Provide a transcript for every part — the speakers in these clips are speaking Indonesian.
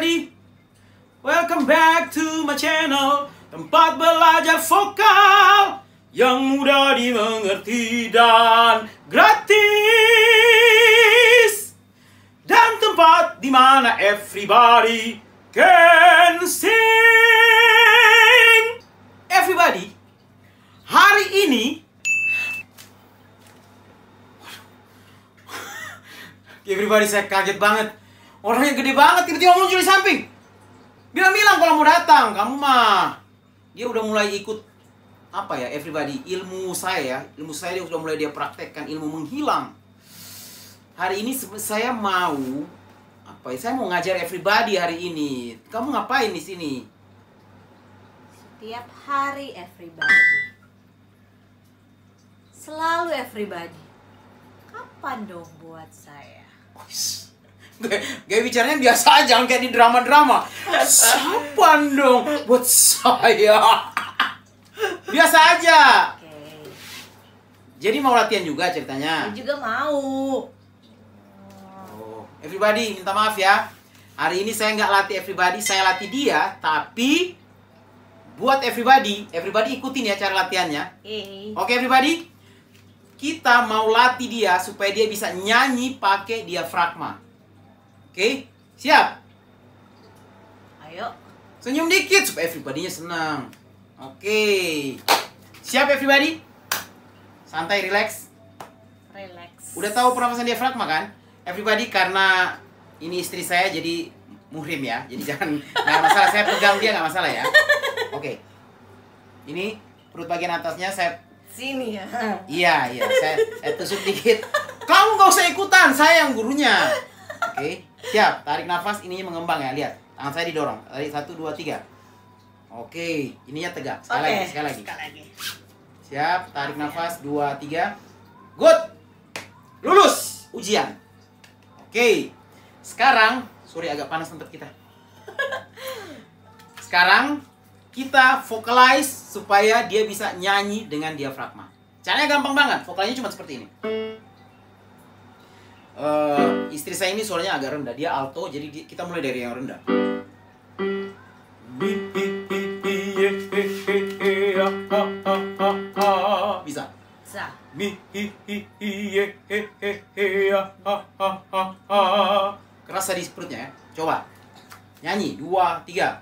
everybody. Welcome back to my channel. Tempat belajar vokal yang mudah dimengerti dan gratis. Dan tempat di mana everybody can sing. Everybody, hari ini Everybody saya kaget banget. Orangnya gede banget tiba-tiba muncul di samping. Bilang-bilang kalau mau datang, kamu mah. Dia udah mulai ikut apa ya everybody ilmu saya ya ilmu saya dia sudah mulai dia praktekkan ilmu menghilang hari ini saya mau apa ya saya mau ngajar everybody hari ini kamu ngapain di sini Setiap hari everybody. Selalu everybody. Kapan dong buat saya? Wis. Gaya, bicaranya biasa aja, jangan kayak di drama-drama. Sapan dong buat saya. Biasa aja. Jadi mau latihan juga ceritanya. Saya juga mau. Oh, everybody minta maaf ya. Hari ini saya nggak latih everybody, saya latih dia. Tapi buat everybody, everybody ikutin ya cara latihannya. Oke everybody, kita mau latih dia supaya dia bisa nyanyi pakai diafragma. Oke, siap? Ayo. Senyum dikit supaya everybody-nya senang. Oke. Siap everybody? Santai, relax. Relax. Udah tahu pernapasan diafragma kan? Everybody karena ini istri saya jadi muhrim ya. Jadi jangan nggak masalah saya pegang dia nggak masalah ya. Oke. Ini perut bagian atasnya saya Sini ya. Iya, iya, saya, saya tusuk dikit. Kamu nggak usah ikutan, saya yang gurunya. Oke, siap. Tarik nafas, ininya mengembang ya. Lihat, tangan saya didorong. Tarik satu, dua, tiga. Oke, ininya tegak. Sekali lagi, sekali lagi. Sekali lagi. Siap, tarik nafas, dua, tiga. Good. Lulus ujian. Oke, sekarang, sorry agak panas tempat kita. Sekarang kita vocalize supaya dia bisa nyanyi dengan diafragma. Caranya gampang banget, vokalnya cuma seperti ini. Eh, istri saya ini suaranya agak rendah, dia alto, jadi di- kita mulai dari yang rendah. Bisa. Bisa. Kerasa di perutnya ya. Coba. Nyanyi dua tiga.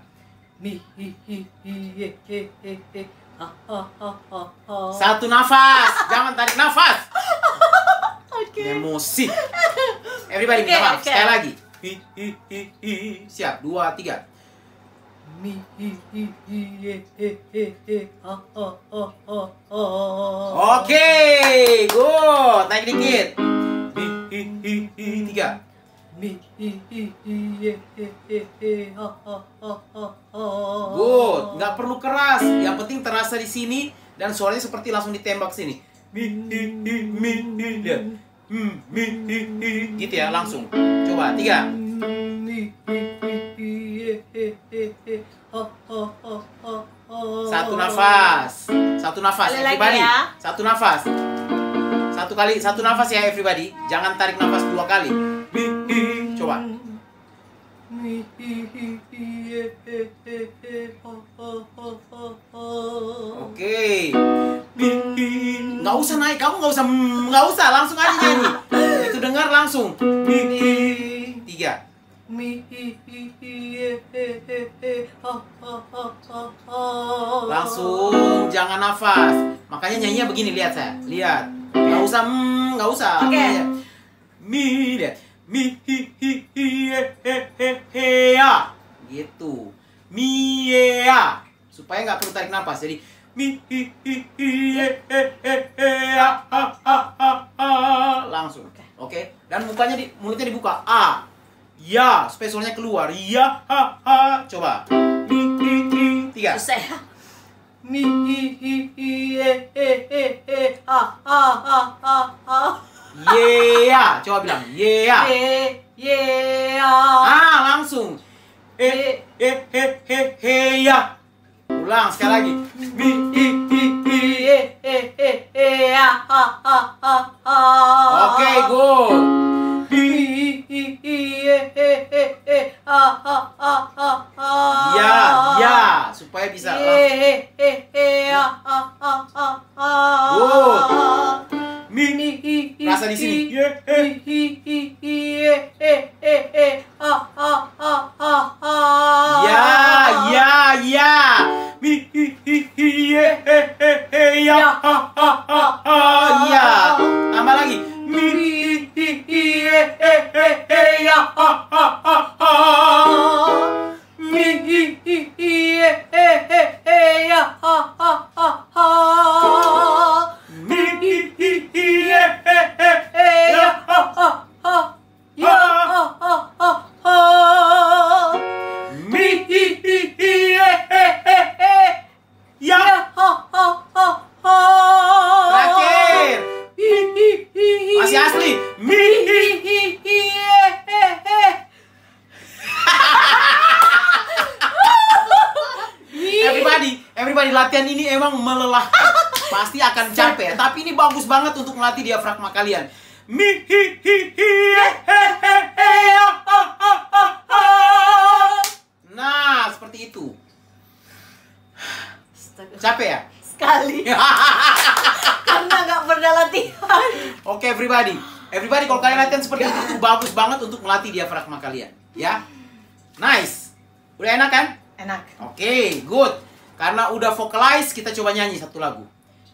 Satu nafas. Jangan tarik nafas. Oke. Emosi. Everybody minta maaf. Sekali lagi. Hi hi hi hi. Siap. Dua tiga. Mi hi hi hi he he he. Ha ha ha ha ha. Oke. Good. Naik dikit. Hi hi hi hi. Tiga. Mi hi hi hi he he he. Ha ha ha ha ha. Good. Nggak perlu keras. Yang penting terasa di sini dan suaranya seperti langsung ditembak sini. Mi hi hi mi hi. Lihat. Gitu ya, langsung. Coba tiga. Satu nafas. Satu nafas everybody. ya. Satu nafas. Satu kali satu nafas ya everybody. Jangan tarik nafas dua kali. Coba. Oke. Nggak usah naik, kamu nggak usah mm, nggak usah langsung aja nyanyi. Itu dengar langsung. Tiga. Langsung jangan nafas. Makanya nyanyinya begini lihat saya. Lihat. Nggak usah mm, nggak usah. Oke. Lihat. Mi lihat. Mi hi hi hi ye he he he ya. Gitu. Mi ye ya. Supaya nggak perlu tarik nafas. Jadi mi hi hi hi ye he he he ya ha ha ha ha. Langsung. Oke. Oke. Dan mukanya di mulutnya dibuka. A. Ya, supaya suaranya keluar. Ya ha ha. Coba. Mi hi hi. Tiga. Susah ya. Mi hi hi hi ye he he he. Ha ha ha ha ha. Yeah, coba bilang yeah. Ye ye ya. Ah, langsung. Eh, eh, eh, eh, eh, ya. Ulang sekali lagi. Mi, i, i, i. Astaga. Capek ya? Sekali karena nggak pernah latihan. Oke, everybody. Everybody kalau kalian latihan seperti itu, itu bagus banget untuk melatih diafragma kalian, ya. Nice. Udah enak kan? Enak. Oke, good. Karena udah vocalize, kita coba nyanyi satu lagu.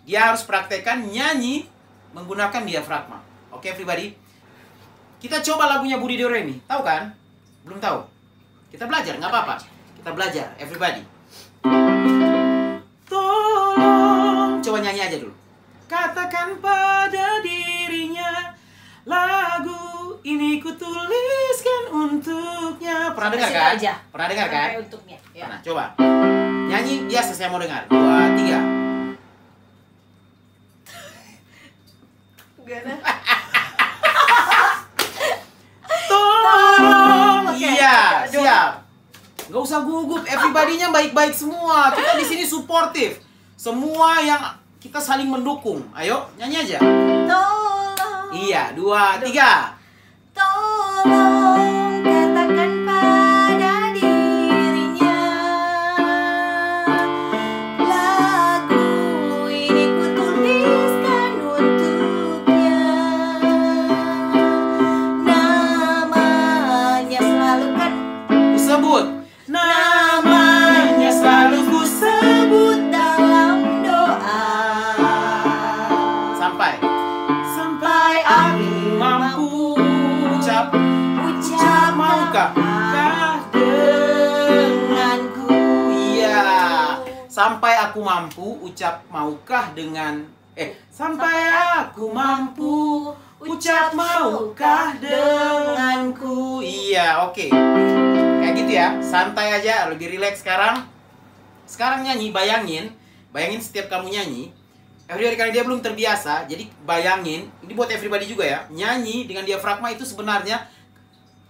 Dia harus praktekkan nyanyi menggunakan diafragma. Oke, everybody. Kita coba lagunya Budi Doremi. Tahu kan? Belum tahu? Kita belajar, nggak apa-apa. Kita belajar, everybody. Coba nyanyi aja dulu. Katakan pada dirinya lagu ini kutuliskan untuknya. Pernah dengar kan? aja. Pernah dengar kan? Untuknya. Ya. Nah, coba. Nyanyi biasa saya mau dengar. Dua, tiga. Gimana? Tolong. Oke. Iya, siap. Gak usah gugup, everybody-nya baik-baik semua. Kita di sini suportif. Semua yang kita saling mendukung. Ayo, nyanyi aja. Tolong. Iya, dua, tiga. Aku mampu ucap maukah dengan eh sampai aku mampu ucap maukah denganku. Iya, oke. Kayak gitu ya. Santai aja, lebih rileks sekarang. Sekarang nyanyi, bayangin, bayangin setiap kamu nyanyi, everybody karena dia belum terbiasa, jadi bayangin, ini buat everybody juga ya, nyanyi dengan diafragma itu sebenarnya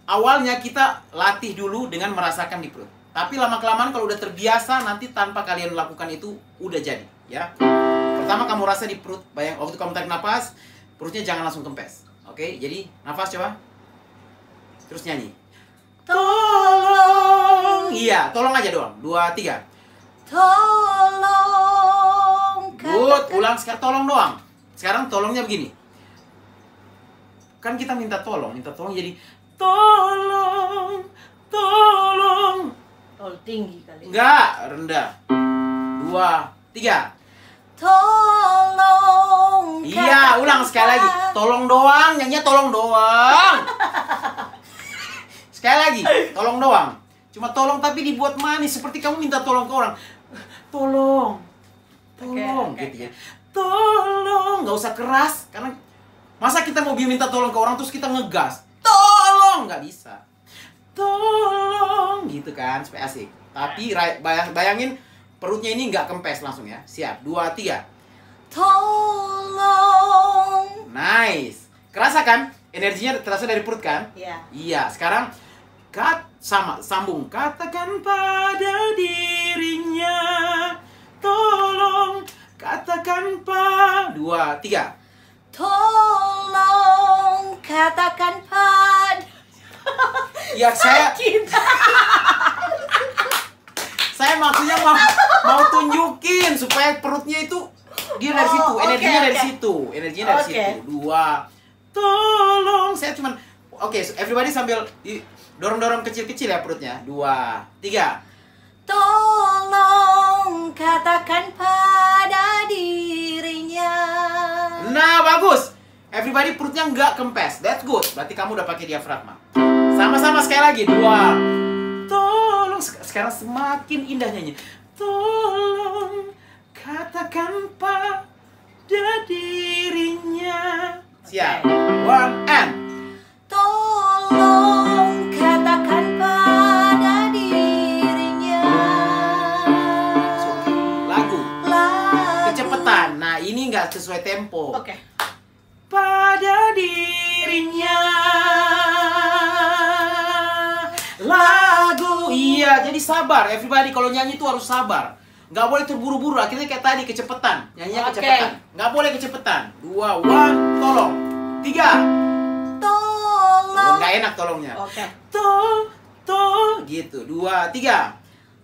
awalnya kita latih dulu dengan merasakan di perut. Tapi lama kelamaan kalau udah terbiasa nanti tanpa kalian lakukan itu udah jadi, ya. Pertama kamu rasa di perut, bayang waktu kamu tarik nafas, perutnya jangan langsung kempes. Oke, jadi nafas coba. Terus nyanyi. Tolong. Iya, tolong aja doang. Dua, tiga. Tolong Good, ulang sekarang tolong doang. Sekarang tolongnya begini. Kan kita minta tolong, minta tolong jadi tolong, tolong. Oh tinggi kali Enggak, rendah. Dua, tiga. Tolong Iya, ulang sekali lagi. Tolong doang, nyanyinya tolong doang. sekali lagi, tolong doang. Cuma tolong tapi dibuat manis seperti kamu minta tolong ke orang. Tolong. Tolong Oke, oke, gitu ya. Tolong, nggak usah keras karena masa kita mau minta tolong ke orang terus kita ngegas. Tolong, nggak bisa. Tolong gitu kan supaya asik. Tapi ra- bayang- bayangin perutnya ini nggak kempes langsung ya. Siap. Dua, tiga. Tolong Nice. Kerasa kan? Energinya terasa dari perut kan? Ya Iya, sekarang kat sama sambung. Katakan pada dirinya tolong katakan pa dua tiga Tolong katakan pada Ya saya saya maksudnya mau mau tunjukin supaya perutnya itu dia dari Oh, situ, energinya dari oke. situ, energinya dari Oke. situ. Dua, tolong saya cuman oke, everybody sambil dorong-dorong kecil-kecil ya perutnya. Dua, tiga. Tolong katakan pada dirinya. Nah bagus, everybody perutnya nggak kempes, that's good. Berarti kamu udah pakai diafragma. Sama-sama sekali lagi, dua. Tolong Sek- sekarang semakin indah nyanyi. Tolong katakan pada dirinya. Siap. One and. Tolong katakan pada dirinya. Lagu. Lagu. Kecepatan. Nah ini nggak sesuai tempo. Oke. pada sabar everybody kalau nyanyi itu harus sabar. Nggak boleh terburu-buru akhirnya kayak tadi kecepatan. Nyanyinya Oke. kecepatan. Nggak boleh kecepatan. Dua one tolong. Tiga. Tolong. nggak enak tolongnya. Oke. tol tol gitu. Dua tiga.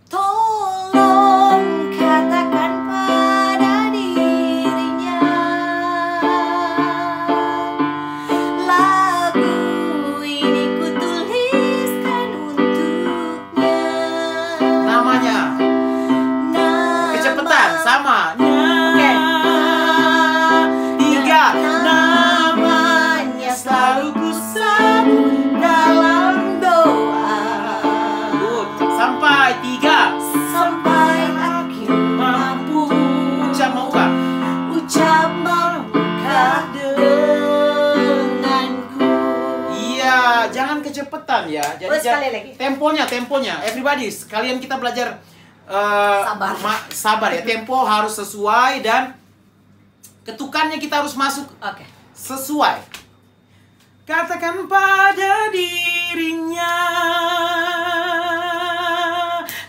Tolong katakan Temponya. Everybody, sekalian kita belajar eh, Sabar. ma- sabar ya. Tempo harus sesuai dan ketukannya kita harus masuk Oke sesuai. Katakan pada dirinya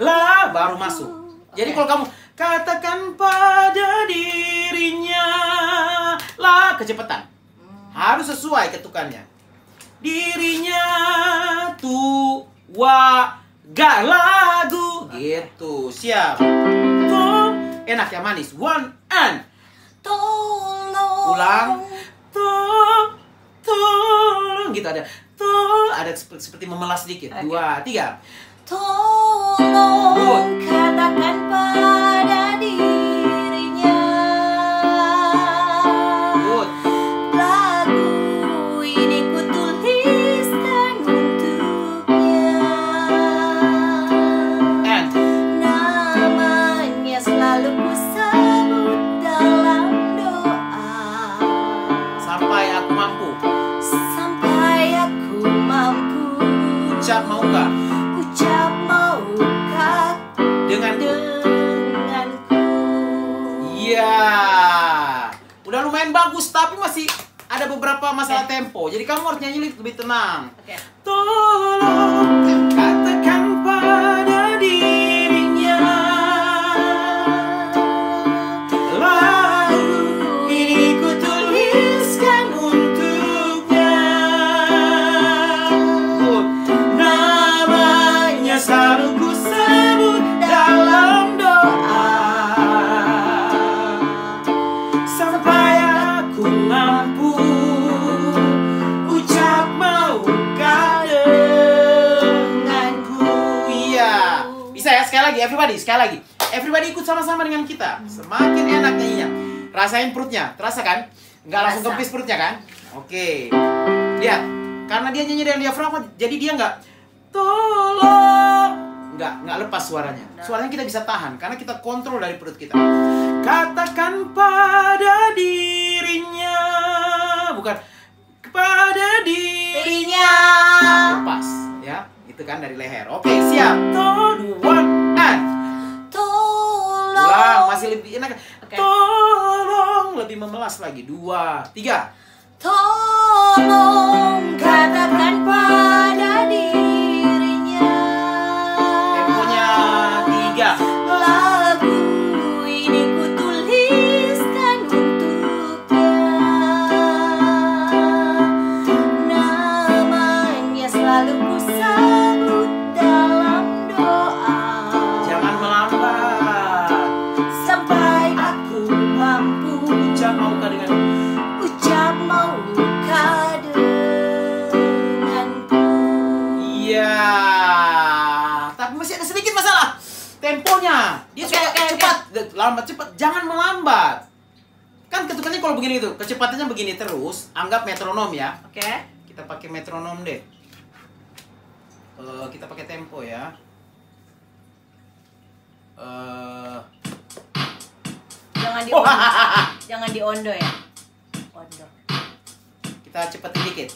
lah baru masuk. Jadi Oke. kalau kamu katakan pada dirinya lah kecepatan. Harus sesuai ketukannya. Dirinya tua gak lagu. Gitu. Siap. Tuh enak ya manis. One and. Tolong. Ulang. Tolong tolong. Gitu ada. Tol ada seperti, seperti memelas sedikit Oke. dua tiga. Tolong katakan pada lebih tenang. Oke sekali lagi everybody sekali lagi. Everybody ikut sama-sama dengan kita. Semakin enak nyanyinya Rasain perutnya. Terasa kan? Nggak langsung kempis perutnya kan? Oke. Lihat. Karena dia nyanyi dengan diafragma Jadi dia nggak Tolong. Nggak, nggak lepas suaranya. Suaranya kita bisa tahan Karena kita kontrol dari perut kita. Katakan pada dirinya. Bukan. Kepada dirinya. Lepas Ya. Itu kan dari leher. Oke siap. Tuh One Tolong. Masih lebih enak. Oke. Tolong Lebih memelas lagi. Dua Tiga. Tolong katakan pada Dia suka oke. cepat, lambat cepat. Jangan melambat. Kan ketukannya kalau begini tuh, kecepatannya begini terus. Anggap metronom ya. Oke. Kita pakai metronom deh. Eh, kita pakai tempo ya. Eh, Jangan di ondo. Jangan di ondo ya. Ondo. kita cepetin dikit.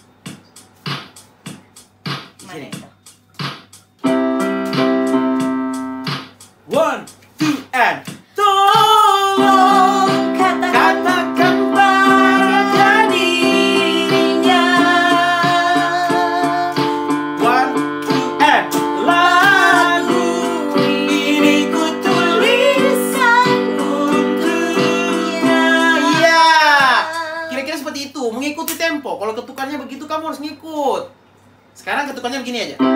Di Mana sini. itu? One, two, and tolong Katakan katakan pada dirinya One, two, and lagu ini ku tulisan untuknya. Iya. Kira-kira seperti itu, mengikuti tempo. Kalau ketukannya begitu kamu harus ngikut. Sekarang ketukannya begini aja.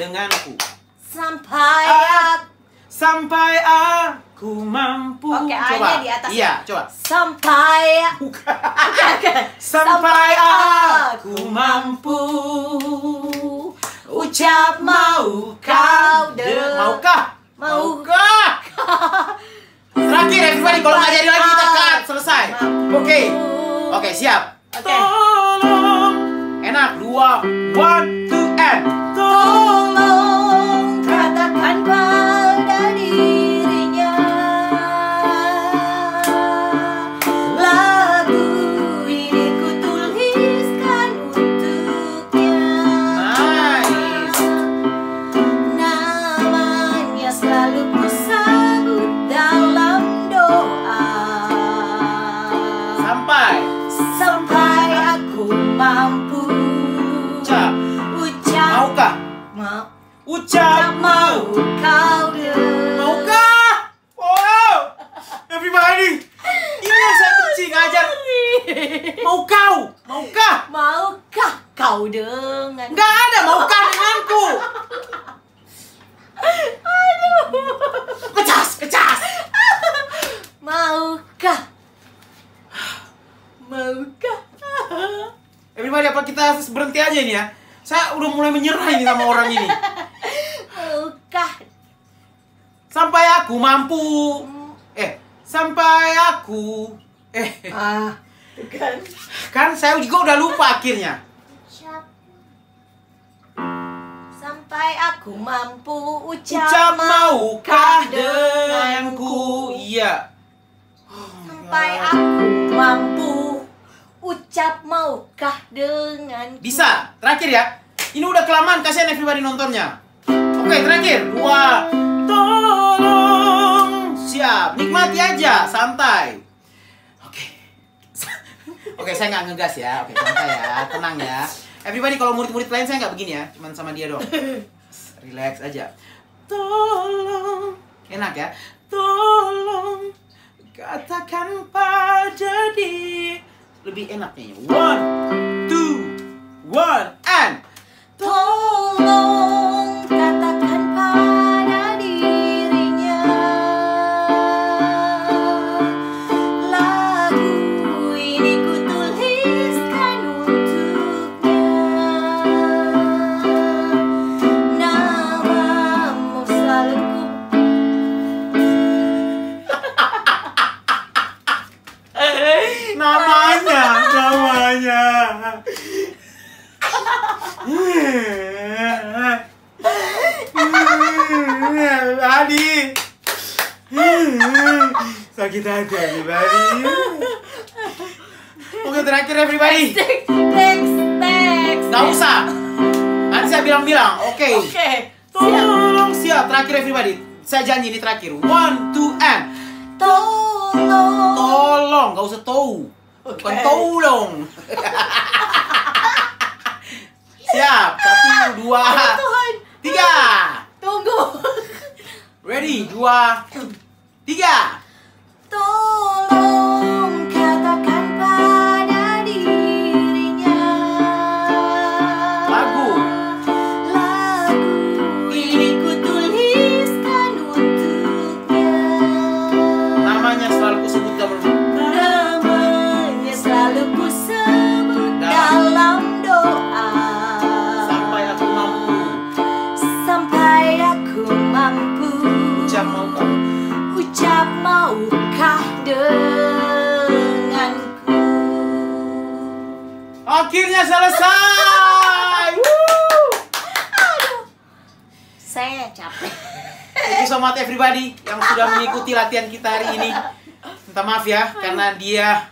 Denganku. Sampai Ah. aku sampai aku mampu. Oke, A-nya coba. di atas iya coba. Sampai bukan. Sampai aku mampu. Ucap mau kau de Maukah? Mau. Maukah? Terakhir everybody Kalau nggak jadi lagi kita cut. Selesai. Oke. Oke siap mau kau Maukah? Wow. Everybody Ini yang saya benci ngajar. Mau kau Maukah? Maukah kau dengan Nggak ada maukah denganku. Kecas, kecas Maukah? Maukah? Everybody apa kita berhenti aja ini ya? Saya udah mulai menyerah ini sama orang ini Sampai aku mampu. Eh Sampai aku. Eh. Ah kan. Kan saya juga udah lupa akhirnya. Sampai aku mampu ucap, Ucap maukah denganku? Iya. Sampai aku mampu ucap maukah denganku? Bisa, terakhir ya. Ini udah kelamaan, kasihan everybody nontonnya. Oke, terakhir. Dua. Siap, nikmati aja, santai. Oke. Oke, saya nggak ngegas ya. Oke, santai ya, tenang ya. Everybody kalau murid-murid lain saya nggak begini ya, cuman sama dia doang. Relax aja. Tolong. Enak ya. Tolong katakan pada di lebih enak nih. One, two, one, and Tolong usah. Nanti saya bilang-bilang. Oke. Oke Tolong siap. Terakhir everybody. Saya janji ini terakhir. One, two, and. Tolong. Tolong, gak usah tahu. Bukan Oke. tolong. Siap, satu, dua, tiga. Tunggu. Ready, dua, tiga. Tolong katakan everybody yang sudah mengikuti latihan kita hari ini. Minta maaf ya karena dia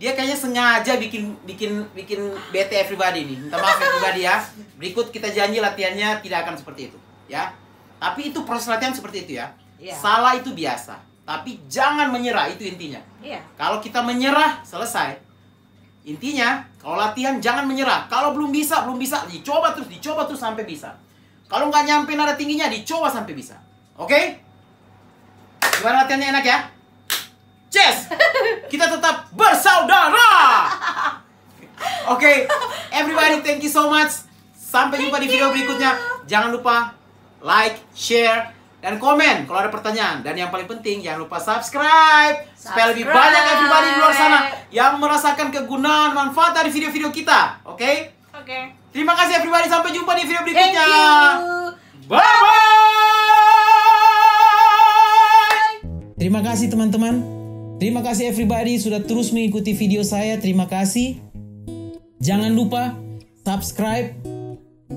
dia kayaknya sengaja bikin bikin bikin bete everybody nih. Minta maaf everybody ya. Berikut kita janji latihannya tidak akan seperti itu, ya. Tapi itu proses latihan seperti itu ya. Iya. Salah itu biasa, tapi jangan menyerah itu intinya. Iya Kalau kita menyerah, selesai. Intinya, kalau latihan jangan menyerah. Kalau belum bisa, belum bisa, dicoba terus, dicoba terus sampai bisa. Kalau nggak nyampe nada tingginya, dicoba sampai bisa. Oke? Gimana latihannya enak ya? Yes! Kita tetap bersaudara! Oke, everybody thank you so much. Sampai jumpa di video berikutnya. Jangan lupa like, share, dan komen kalau ada pertanyaan. Dan yang paling penting jangan lupa subscribe supaya lebih Subscribe. banyak everybody di luar sana yang merasakan kegunaan manfaat dari video-video kita. Oke? Oke Terima kasih everybody sampai jumpa di video Thank berikutnya. you Terima kasih teman-teman. Terima kasih everybody sudah terus mengikuti video saya. Terima kasih. Jangan lupa subscribe.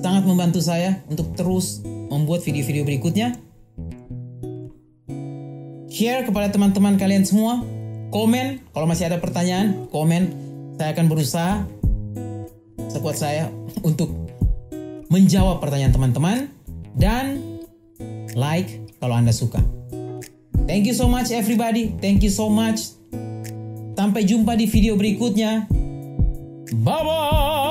Sangat membantu saya untuk terus membuat video-video berikutnya. Share kepada teman-teman kalian semua. Komen kalau masih ada pertanyaan, komen. Saya akan berusaha sekuat saya untuk menjawab pertanyaan teman-teman dan like kalau Anda suka. Thank you so much everybody. Thank you so much. Sampai jumpa di video berikutnya. Bye bye.